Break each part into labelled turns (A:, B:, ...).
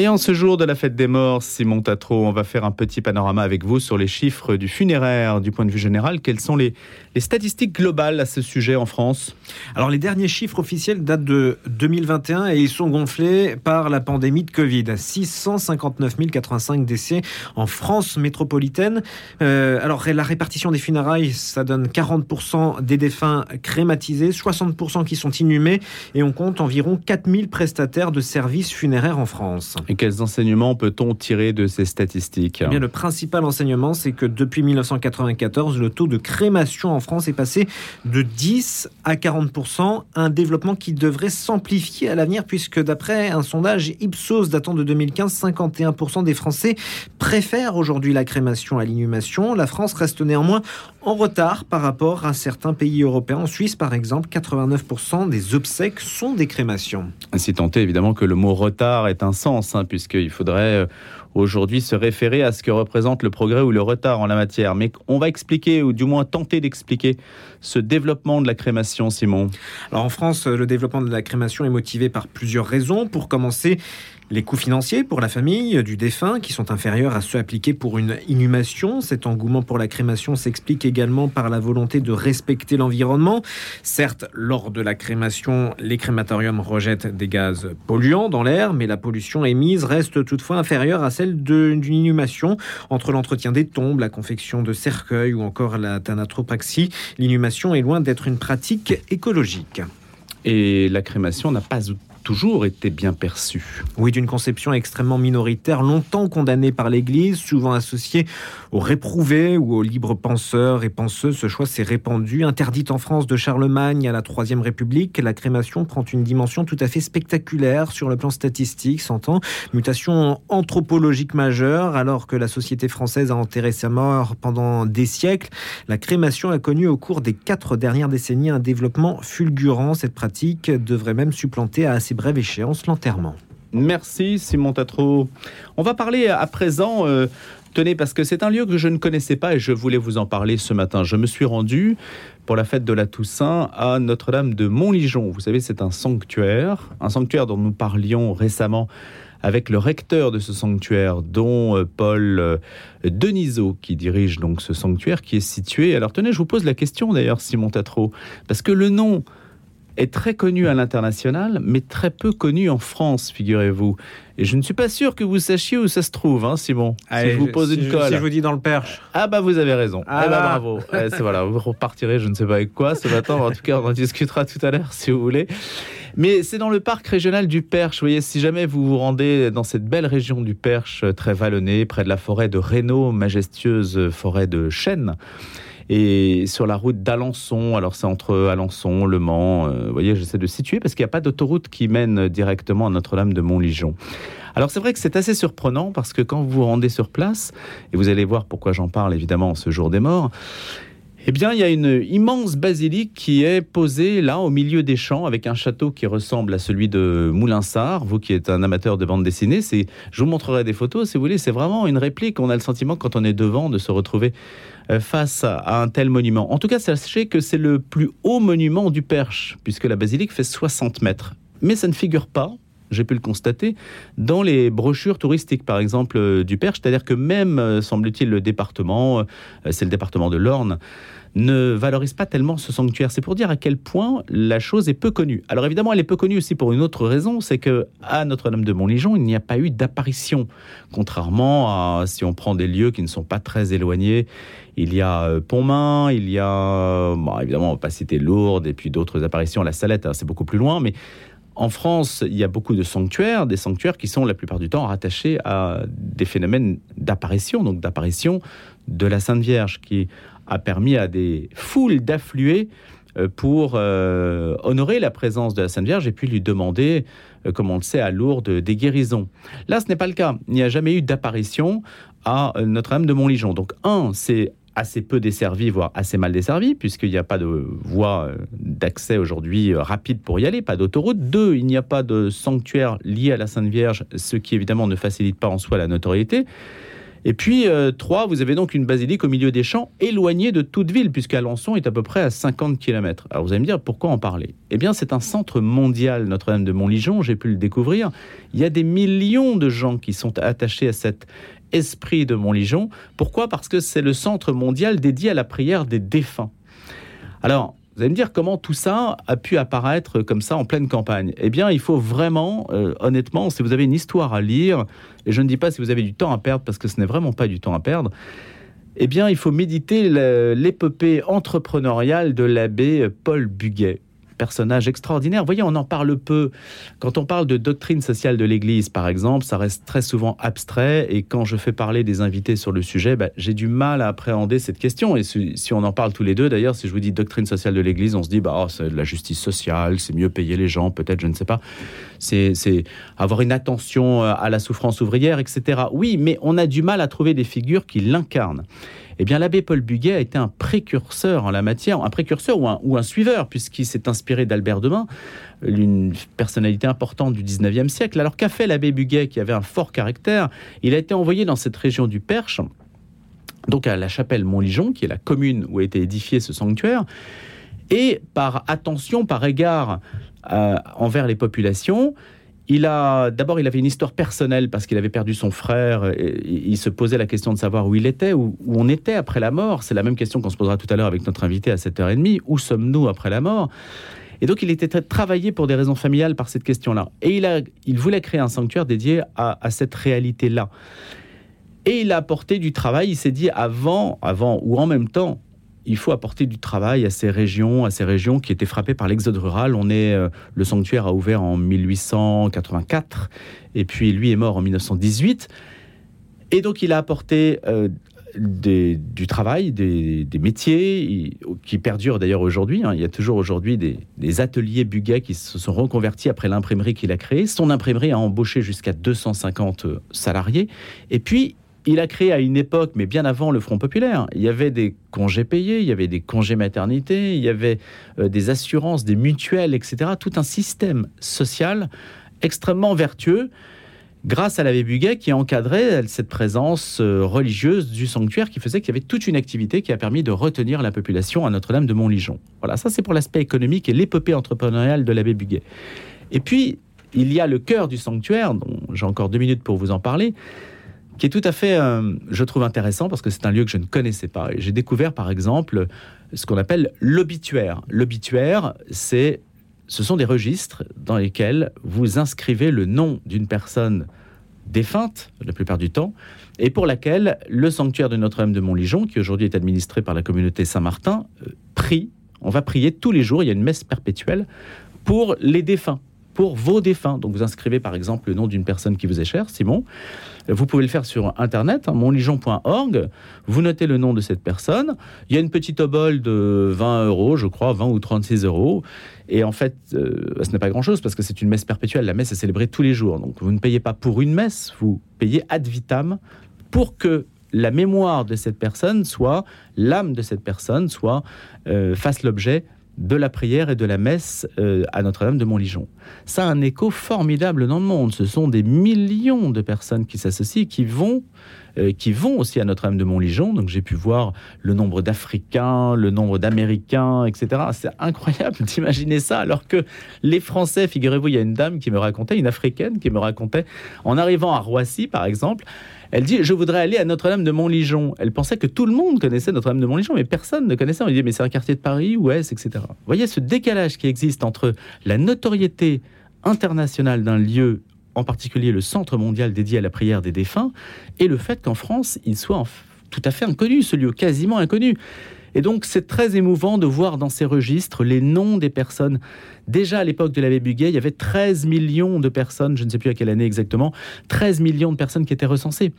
A: Et en ce jour de la fête des morts, Simon Tatro, on va faire un petit panorama avec vous sur les chiffres du funéraire du point de vue général. Quelles sont les, statistiques globales à ce sujet en France?
B: Alors les derniers chiffres officiels datent de 2021 et ils sont gonflés par la pandémie de Covid. 659 085 décès en France métropolitaine. Euh, alors la répartition des funérailles, ça donne 40% des défunts crématisés, 60% qui sont inhumés et on compte environ 4000 prestataires de services funéraires en France.
A: Et quels enseignements peut-on tirer de ces statistiques
B: eh Le principal enseignement, c'est que depuis 1994, le taux de crémation en France est passé de 10 à 40 un développement qui devrait s'amplifier à l'avenir, puisque d'après un sondage Ipsos datant de 2015, 51% des Français préfèrent aujourd'hui la crémation à l'inhumation. La France reste néanmoins en retard par rapport à certains pays européens. En Suisse, par exemple, 89% des obsèques sont des crémations.
A: Ainsi tenté évidemment que le mot retard est un sens, hein, puisqu'il faudrait euh, aujourd'hui se référer à ce que représente le progrès ou le retard en la matière. Mais on va expliquer, ou du moins tenter d'expliquer, ce développement de la crémation, Simon.
B: Alors en France, le développement de la crémation est motivé par plusieurs raisons. Pour commencer, les coûts financiers pour la famille du défunt qui sont inférieurs à ceux appliqués pour une inhumation. Cet engouement pour la crémation s'explique également par la volonté de respecter l'environnement. Certes, lors de la crémation, les crématoriums rejettent des gaz polluants dans l'air, mais la pollution émise reste toutefois inférieure à celle d'une inhumation. Entre l'entretien des tombes, la confection de cercueils ou encore la thanatropraxie, l'inhumation est loin d'être une pratique écologique.
A: Et la crémation n'a pas toujours été bien perçu.
B: Oui, d'une conception extrêmement minoritaire, longtemps condamnée par l'Église, souvent associée aux réprouvés ou aux libres penseurs et penseuses. Ce choix s'est répandu. Interdite en France de Charlemagne à la Troisième République, la crémation prend une dimension tout à fait spectaculaire sur le plan statistique, s'entend. Mutation anthropologique majeure, alors que la société française a enterré sa mort pendant des siècles. La crémation a connu au cours des quatre dernières décennies un développement fulgurant. Cette pratique devrait même supplanter à assez brève échéance l'enterrement.
A: Merci Simon Tatro. On va parler à présent, euh, tenez, parce que c'est un lieu que je ne connaissais pas et je voulais vous en parler ce matin. Je me suis rendu pour la fête de la Toussaint à Notre-Dame de Montligeon. Vous savez, c'est un sanctuaire, un sanctuaire dont nous parlions récemment avec le recteur de ce sanctuaire, dont euh, Paul euh, Denisot, qui dirige donc ce sanctuaire qui est situé. Alors tenez, je vous pose la question d'ailleurs, Simon Tatro, parce que le nom est très connu à l'international, mais très peu connu en France, figurez-vous. Et je ne suis pas sûr que vous sachiez où ça se trouve, hein, Simon.
B: si je vous pose une colle. Si je vous dis dans le Perche.
A: Ah bah vous avez raison. Ah eh bah, bravo. c'est voilà, vous repartirez, je ne sais pas avec quoi ce matin. En tout cas, on en discutera tout à l'heure si vous voulez. Mais c'est dans le parc régional du Perche. Vous voyez, si jamais vous vous rendez dans cette belle région du Perche, très vallonnée, près de la forêt de Reynaud, majestueuse forêt de chênes et sur la route d'Alençon. Alors c'est entre Alençon, Le Mans. Euh, vous voyez, j'essaie de situer parce qu'il n'y a pas d'autoroute qui mène directement à Notre-Dame de Montligeon. Alors c'est vrai que c'est assez surprenant parce que quand vous vous rendez sur place, et vous allez voir pourquoi j'en parle évidemment ce jour des morts, eh bien, il y a une immense basilique qui est posée là au milieu des champs avec un château qui ressemble à celui de Moulinsart. Vous qui êtes un amateur de bande dessinée, je vous montrerai des photos si vous voulez. C'est vraiment une réplique. On a le sentiment quand on est devant de se retrouver euh, face à un tel monument. En tout cas, sachez que c'est le plus haut monument du Perche puisque la basilique fait 60 mètres. Mais ça ne figure pas j'ai pu le constater, dans les brochures touristiques, par exemple, euh, du Perche. C'est-à-dire que même, euh, semble-t-il, le département, euh, c'est le département de l'Orne, ne valorise pas tellement ce sanctuaire. C'est pour dire à quel point la chose est peu connue. Alors évidemment, elle est peu connue aussi pour une autre raison, c'est que à Notre-Dame de Montligeon, il n'y a pas eu d'apparition, contrairement à si on prend des lieux qui ne sont pas très éloignés. Il y a Pontmain, il y a évidemment, on va pas citer Lourdes et puis d'autres apparitions, la Salette, hein, c'est beaucoup plus loin, mais en France, il y a beaucoup de sanctuaires, des sanctuaires qui sont la plupart du temps rattachés à des phénomènes d'apparition, donc d'apparition de la Sainte Vierge, qui a permis à des foules d'affluer euh, pour euh, honorer la présence de la Sainte Vierge et puis lui demander, euh, comme on le sait, à Lourdes, des guérisons. Là, ce n'est pas le cas. Il n'y a jamais eu d'apparition à Notre-Dame de Montligeon. Donc, un, c'est assez peu desservi, voire assez mal desservi, puisqu'il n'y a pas de voie euh, d'accès aujourd'hui euh, rapide pour y aller, pas d'autoroute. Deux, il n'y a pas de sanctuaire lié à la Sainte Vierge, ce qui évidemment ne facilite pas en soi la notoriété. Et puis, euh, trois, vous avez donc une basilique au milieu des champs, éloignée de toute ville, puisque Alençon est à peu près à 50 km. Alors vous allez me dire, pourquoi en parler? Eh bien, c'est un centre mondial, Notre-Dame de Montligeon, j'ai pu le découvrir. Il y a des millions de gens qui sont attachés à cet esprit de Montligeon. Pourquoi? Parce que c'est le centre mondial dédié à la prière des défunts. Alors, vous allez me dire comment tout ça a pu apparaître comme ça en pleine campagne? Eh bien, il faut vraiment, euh, honnêtement, si vous avez une histoire à lire, et je ne dis pas si vous avez du temps à perdre, parce que ce n'est vraiment pas du temps à perdre, eh bien, il faut méditer l'épopée entrepreneuriale de l'abbé Paul Buguet personnage extraordinaire. Vous voyez, on en parle peu. Quand on parle de doctrine sociale de l'Église, par exemple, ça reste très souvent abstrait. Et quand je fais parler des invités sur le sujet, bah, j'ai du mal à appréhender cette question. Et si, on en parle tous les deux, d'ailleurs, si je vous dis doctrine sociale de l'Église, on se dit, bah, oh, c'est de la justice sociale, c'est mieux payer les gens, peut-être, je ne sais pas. C'est avoir une attention à la souffrance ouvrière, etc. Oui, mais on a du mal à trouver des figures qui l'incarnent. Eh bien, l'abbé Paul Buguet a été un précurseur en la matière, un précurseur ou un, suiveur, puisqu'il s'est inspiré d'Albert Demain, une personnalité importante du 19e siècle. Alors, qu'a fait l'abbé Buguet, qui avait un fort caractère? Il a été envoyé dans cette région du Perche, donc à la chapelle Montligeon, qui est la commune où a été édifié ce sanctuaire, et par attention, par égard euh, envers les populations, il a d'abord, il avait une histoire personnelle parce qu'il avait perdu son frère. Il se posait la question de savoir où il était, où, on était après la mort. C'est la même question qu'on se posera tout à l'heure avec notre invité à 7h30. Où sommes-nous après la mort? Et donc, il était très travaillé pour des raisons familiales par cette question-là. Et il, a, il voulait créer un sanctuaire dédié à, à cette réalité-là. Et il a apporté du travail. Il s'est dit avant, avant ou en même temps, il faut apporter du travail à ces régions, à ces régions qui étaient frappées par l'exode rural. On est, euh, le sanctuaire a ouvert en 1884 et puis lui est mort en 1918. Et donc il a apporté euh, du travail, des, métiers qui perdurent d'ailleurs aujourd'hui. Hein. Il y a toujours aujourd'hui des, ateliers Buguet qui se sont reconvertis après l'imprimerie qu'il a créée. Son imprimerie a embauché jusqu'à 250 salariés. Et puis, il a créé à une époque, mais bien avant le Front populaire, il y avait des congés payés, il y avait des congés maternité, il y avait euh, des assurances, des mutuelles, etc. Tout un système social extrêmement vertueux grâce à l'abbé Buguet qui encadrait cette présence euh, religieuse du sanctuaire qui faisait qu'il y avait toute une activité qui a permis de retenir la population à Notre-Dame de Montligeon. Voilà, ça c'est pour l'aspect économique et l'épopée entrepreneuriale de l'abbé Buguet. Et puis, il y a le cœur du sanctuaire, dont j'ai encore deux minutes pour vous en parler, qui est tout à fait, euh, je trouve intéressant parce que c'est un lieu que je ne connaissais pas. J'ai découvert par exemple ce qu'on appelle l'obituaire. L'obituaire, c'est, ce sont des registres dans lesquels vous inscrivez le nom d'une personne défunte, la plupart du temps, et pour laquelle le sanctuaire de Notre-Dame de Montligeon, qui aujourd'hui est administré par la communauté Saint-Martin, euh, prie. On va prier tous les jours, il y a une messe perpétuelle pour les défunts pour vos défunts. Donc vous inscrivez par exemple le nom d'une personne qui vous est chère, Simon. Vous pouvez le faire sur internet, hein, monligeon.org. Vous notez le nom de cette personne. Il y a une petite obole de 20 euros, je crois, 20 ou 36 euros. Et en fait, euh, ce n'est pas grand-chose parce que c'est une messe perpétuelle. La messe est célébrée tous les jours. Donc vous ne payez pas pour une messe, vous payez ad vitam pour que la mémoire de cette personne soit, l'âme de cette personne soit, euh, fasse l'objet de la prière et de la messe euh, à Notre-Dame de Montligeon. Ça a un écho formidable dans le monde. Ce sont des millions de personnes qui s'associent, qui vont, euh, qui vont aussi à Notre-Dame de Montligeon. Donc j'ai pu voir le nombre d'Africains, le nombre d'Américains, etc. C'est incroyable d'imaginer ça. Alors que les Français, figurez-vous, il y a une dame qui me racontait, une Africaine qui me racontait, en arrivant à Roissy par exemple, elle dit Je voudrais aller à Notre-Dame de Montligeon. Elle pensait que tout le monde connaissait Notre-Dame de Montligeon, mais personne ne connaissait. On lui dit Mais c'est un quartier de Paris, est-ce, etc. Vous voyez ce décalage qui existe entre la notoriété internationale d'un lieu, en particulier le Centre mondial dédié à la prière des défunts, et le fait qu'en France, il soit tout à fait inconnu, ce lieu quasiment inconnu. Et donc, c'est très émouvant de voir dans ces registres les noms des personnes. Déjà à l'époque de l'abbé Buguet, il y avait 13 millions de personnes, je ne sais plus à quelle année exactement, 13 millions de personnes qui étaient recensées.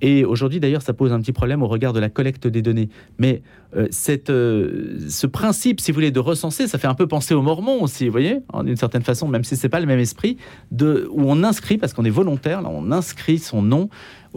A: Et aujourd'hui, d'ailleurs, ça pose un petit problème au regard de la collecte des données. Mais euh, cette, euh, ce principe, si vous voulez, de recenser, ça fait un peu penser aux Mormons aussi, vous voyez, d'une certaine façon, même si c'est pas le même esprit, de, où on inscrit, parce qu'on est volontaire, là, on inscrit son nom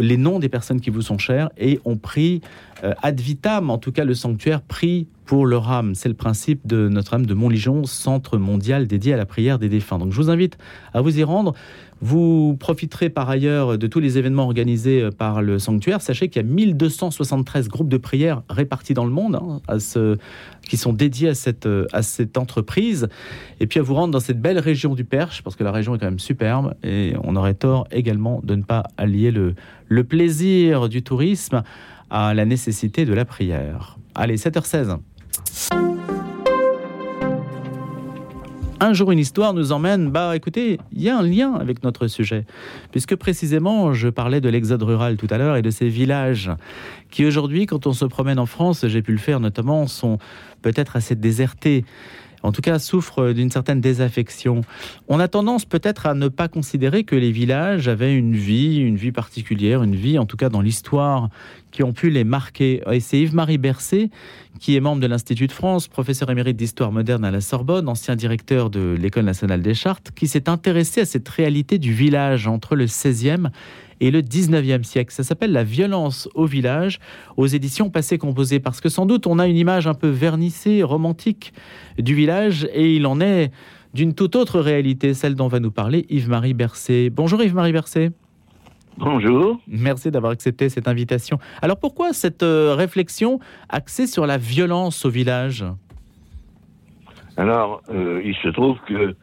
A: les noms des personnes qui vous sont chères et on prie euh, ad vitam, en tout cas le sanctuaire prie pour leur âme. C'est le principe de Notre-Dame de Montligeon, centre mondial dédié à la prière des défunts. Donc je vous invite à vous y rendre. Vous profiterez par ailleurs de tous les événements organisés euh, par le sanctuaire. Sachez qu'il y a 1273 groupes de prière répartis dans le monde hein, qui sont dédiés à cette, euh, à cette entreprise. Et puis à vous rendre dans cette belle région du Perche, parce que la région est quand même superbe. Et on aurait tort également de ne pas allier le plaisir du tourisme à la nécessité de la prière. Allez, 7h16. Un jour une histoire nous emmène, bah écoutez, il y a un lien avec notre sujet, puisque précisément je parlais de l'exode rural tout à l'heure et de ces villages qui aujourd'hui, quand on se promène en France, j'ai pu le faire notamment, sont peut-être assez désertés en tout cas souffrent d'une certaine désaffection. On a tendance peut-être à ne pas considérer que les villages avaient une vie, une vie particulière, une vie en tout cas dans l'histoire qui ont pu les marquer. Et c'est Yves-Marie Bercé, qui est membre de l'Institut de France, professeur émérite d'histoire moderne à la Sorbonne, ancien directeur de l'École nationale des chartes, qui s'est intéressé à cette réalité du village entre le 16e et le 19e siècle. Ça s'appelle La violence au village, aux éditions Passé Composé, parce que sans doute on a une image un peu vernissée, romantique du village, et il en est d'une toute autre réalité, celle dont va nous parler Yves-Marie Bercé. Bonjour Yves-Marie Bercé.
C: Bonjour.
A: Merci d'avoir accepté cette invitation. Alors pourquoi cette euh, réflexion axée sur la violence au village?
C: Alors, euh, il se trouve que,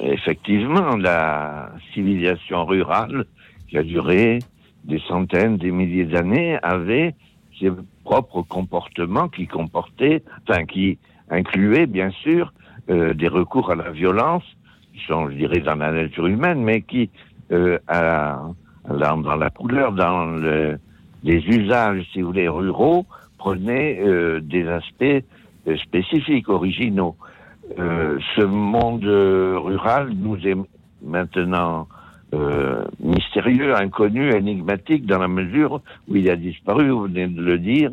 C: effectivement, la civilisation rurale qui a duré des centaines, des milliers d'années, avait ses propres comportements qui comportaient, enfin qui incluaient bien sûr euh, des recours à la violence, qui sont, je dirais, dans la nature humaine, mais qui, euh, à, dans la couleur, dans le, les usages, si vous voulez, ruraux, prenaient euh, des aspects euh, spécifiques, originaux. Euh, ce monde rural nous est maintenant euh, mystérieux, inconnu, énigmatique, dans la mesure où il a disparu, vous venez de le dire.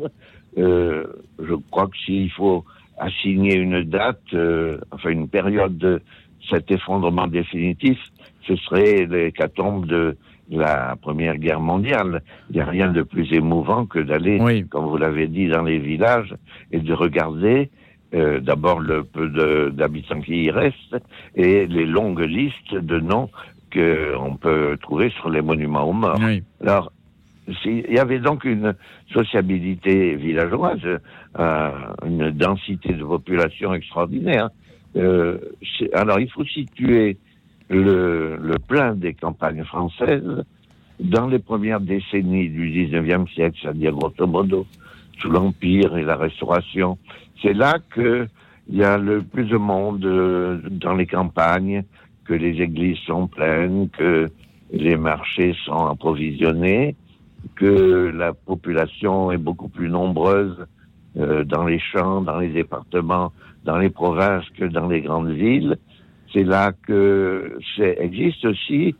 C: Euh, je crois que s'il faut assigner une date, euh, enfin une période de cet effondrement définitif, ce serait l'hécatombe de la Première Guerre mondiale. Il n'y a rien de plus émouvant que d'aller, comme vous l'avez dit, dans les villages et de regarder euh, d'abord le peu d'habitants qui y restent et les longues listes de noms qu'on peut trouver sur les monuments aux morts. Alors, il y avait donc une sociabilité villageoise, euh, une densité de population extraordinaire. Euh, alors, il faut situer le, le plein des campagnes françaises dans les premières décennies du 19e siècle, c'est-à-dire grosso modo sous l'Empire et la Restauration. C'est là que il y a le plus de monde euh, dans les campagnes, que les églises sont pleines, que les marchés sont approvisionnés, que la population est beaucoup plus nombreuse euh, dans les champs, dans les départements, dans les provinces que dans les grandes villes. C'est là que existe aussi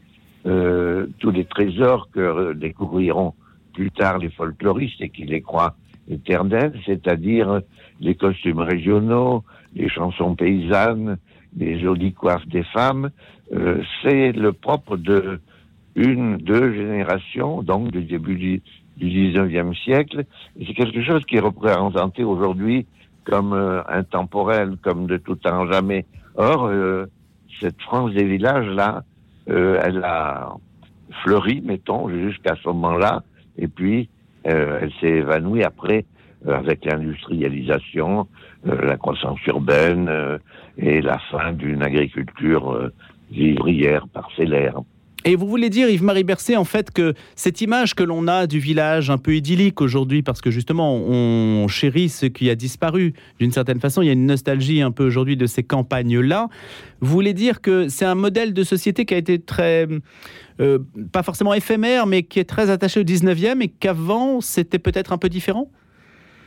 C: euh, tous les trésors que découvriront plus tard les folkloristes et qui les croient éternels, c'est-à-dire les costumes régionaux, les chansons paysannes, les jolies coiffes des femmes, euh, c'est le propre de une, deux générations, donc du début du, du 19e siècle. C'est quelque chose qui est représenté aujourd'hui comme euh, intemporel, comme de tout temps jamais. Or, euh, cette France des villages-là, elle a fleuri, mettons, jusqu'à ce moment-là, et puis elle s'est évanouie après avec l'industrialisation, la croissance urbaine et la fin d'une agriculture vivrière, parcellaire.
A: Et vous voulez dire, Yves-Marie Bercé, en fait, que cette image que l'on a du village un peu idyllique aujourd'hui, parce que justement, on chérit ce qui a disparu d'une certaine façon, il y a une nostalgie un peu aujourd'hui de ces campagnes-là. Vous voulez dire que c'est un modèle de société qui a été très, euh, pas forcément éphémère, mais qui est très attaché au 19e et qu'avant, c'était peut-être un peu différent?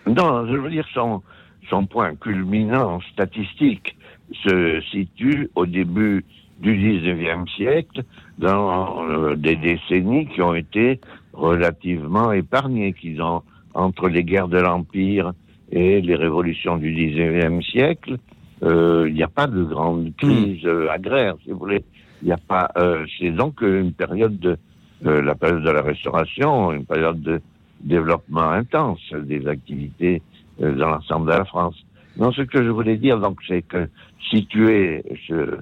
C: Non, je veux dire, son, son point culminant statistique se situe au début du 19e siècle dans euh, des décennies qui ont été relativement épargnées, qui ont, entre les guerres de l'Empire et les révolutions du 19e siècle, euh, il n'y a pas de grande crise hmm. euh, agraire, si vous voulez. Il n'y a pas. c'est donc une période de la période de la Restauration, une période de développement intense des activités dans l'ensemble de la France. Non, ce que je voulais dire, donc, c'est que situer ce,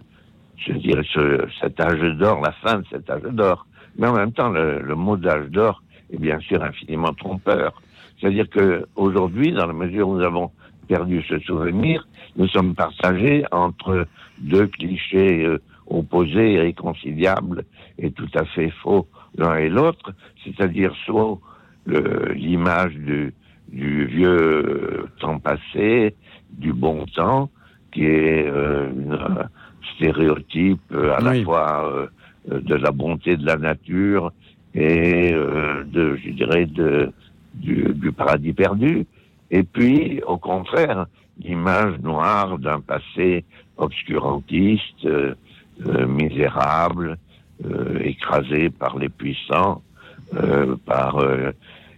C: je dirais, ce, cet âge d'or, la fin de cet âge d'or, mais en même temps, le, le mot d'âge d'or est bien sûr infiniment trompeur. C'est-à-dire que aujourd'hui, dans la mesure où nous avons perdu ce souvenir, nous sommes partagés entre deux clichés euh, opposés et réconciliables et tout à fait faux l'un et l'autre, c'est-à-dire soit l'image du, du, vieux temps passé, du bon temps, qui est euh, une stéréotype euh, à la fois de la bonté de la nature et de, je dirais, de, du, du paradis perdu. Et puis, au contraire, l'image noire d'un passé obscurantiste, euh, euh, misérable, euh, écrasé par les puissants, par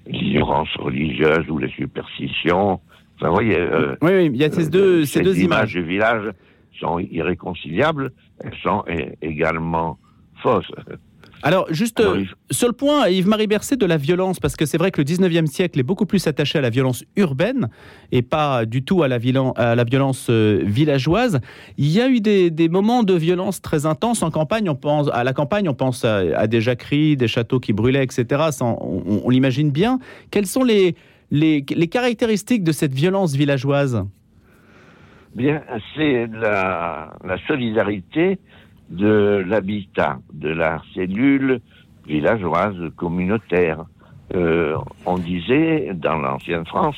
C: l'ignorance religieuse ou les superstitions. Enfin, vous voyez,
A: oui, oui, il y a ces deux, ces deux
C: images. du village sont irréconciliables, elles sont également fausses.
A: Alors, juste euh, sur le point, Yves-Marie Berset, de la violence, parce que c'est vrai que le 19e siècle est beaucoup plus attaché à la violence urbaine et pas du tout à la, à la violence euh, villageoise. Il y a eu des, moments de violence très intenses en campagne. On pense à la campagne, on pense à, des jacqueries, des châteaux qui brûlaient, etc. on, l'imagine bien. Quelles sont les, les, caractéristiques de cette violence villageoise?
C: Bien, c'est la, la solidarité de l'habitat, de la cellule villageoise communautaire. Euh, on disait dans l'ancienne France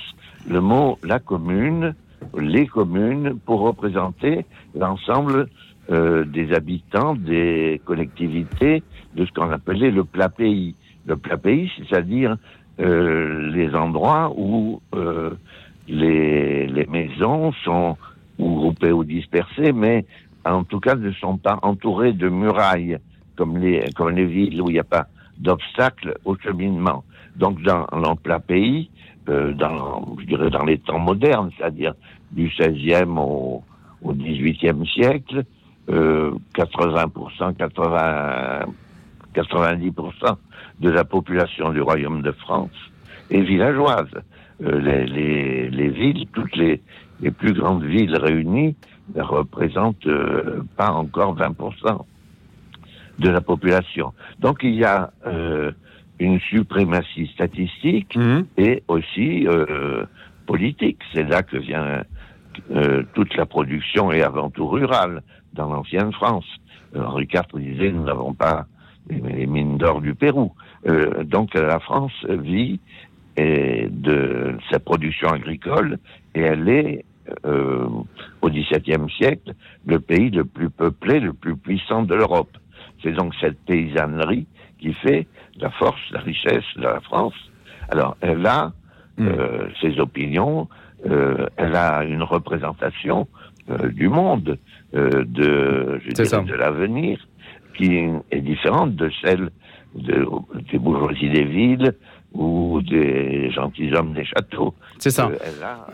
C: le mot la commune, les communes, pour représenter l'ensemble euh, des habitants des collectivités de ce qu'on appelait le plat pays. Le plat pays, c'est-à-dire euh, les endroits où les, les maisons sont groupées ou dispersées, mais en tout cas, ne sont pas entourés de murailles, comme les, comme les villes où il n'y a pas d'obstacles au cheminement. Donc, dans l'emploi pays, euh, dans, je dirais dans les temps modernes, c'est-à-dire du 16e au, au 18e siècle, euh, 80%, 80, 90% de la population du Royaume de France est villageoise. Euh, les, les, les, villes, toutes les, les plus grandes villes réunies ne représente euh, pas encore 20% de la population. Donc il y a euh, une suprématie statistique mhm. et aussi euh, politique. C'est là que vient toute la production et avant tout rurale dans l'ancienne France. Henri IV disait nous n'avons pas les, mines d'or du Pérou. donc la France vit de sa production agricole et elle est euh, au XVIIe siècle, le pays le plus peuplé, le plus puissant de l'Europe. C'est donc cette paysannerie qui fait la force, la richesse de la France. Alors, elle a hmm. euh, ses opinions, euh, elle a une représentation du monde, de, je dirais, de l'avenir, qui est différente de celle de, des bourgeoisies des villes, ou des gentilshommes des châteaux.
A: C'est ça.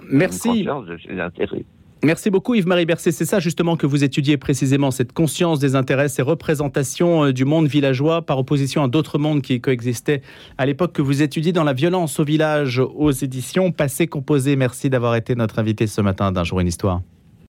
A: Merci.
C: de ses intérêts.
A: Merci beaucoup Yves-Marie Bercé. C'est ça justement que vous étudiez précisément, cette conscience des intérêts, ces représentations euh, du monde villageois par opposition à d'autres mondes qui coexistaient à l'époque que vous étudiez dans la violence au village aux éditions Passé Composé. Merci d'avoir été notre invité ce matin d'un jour une histoire.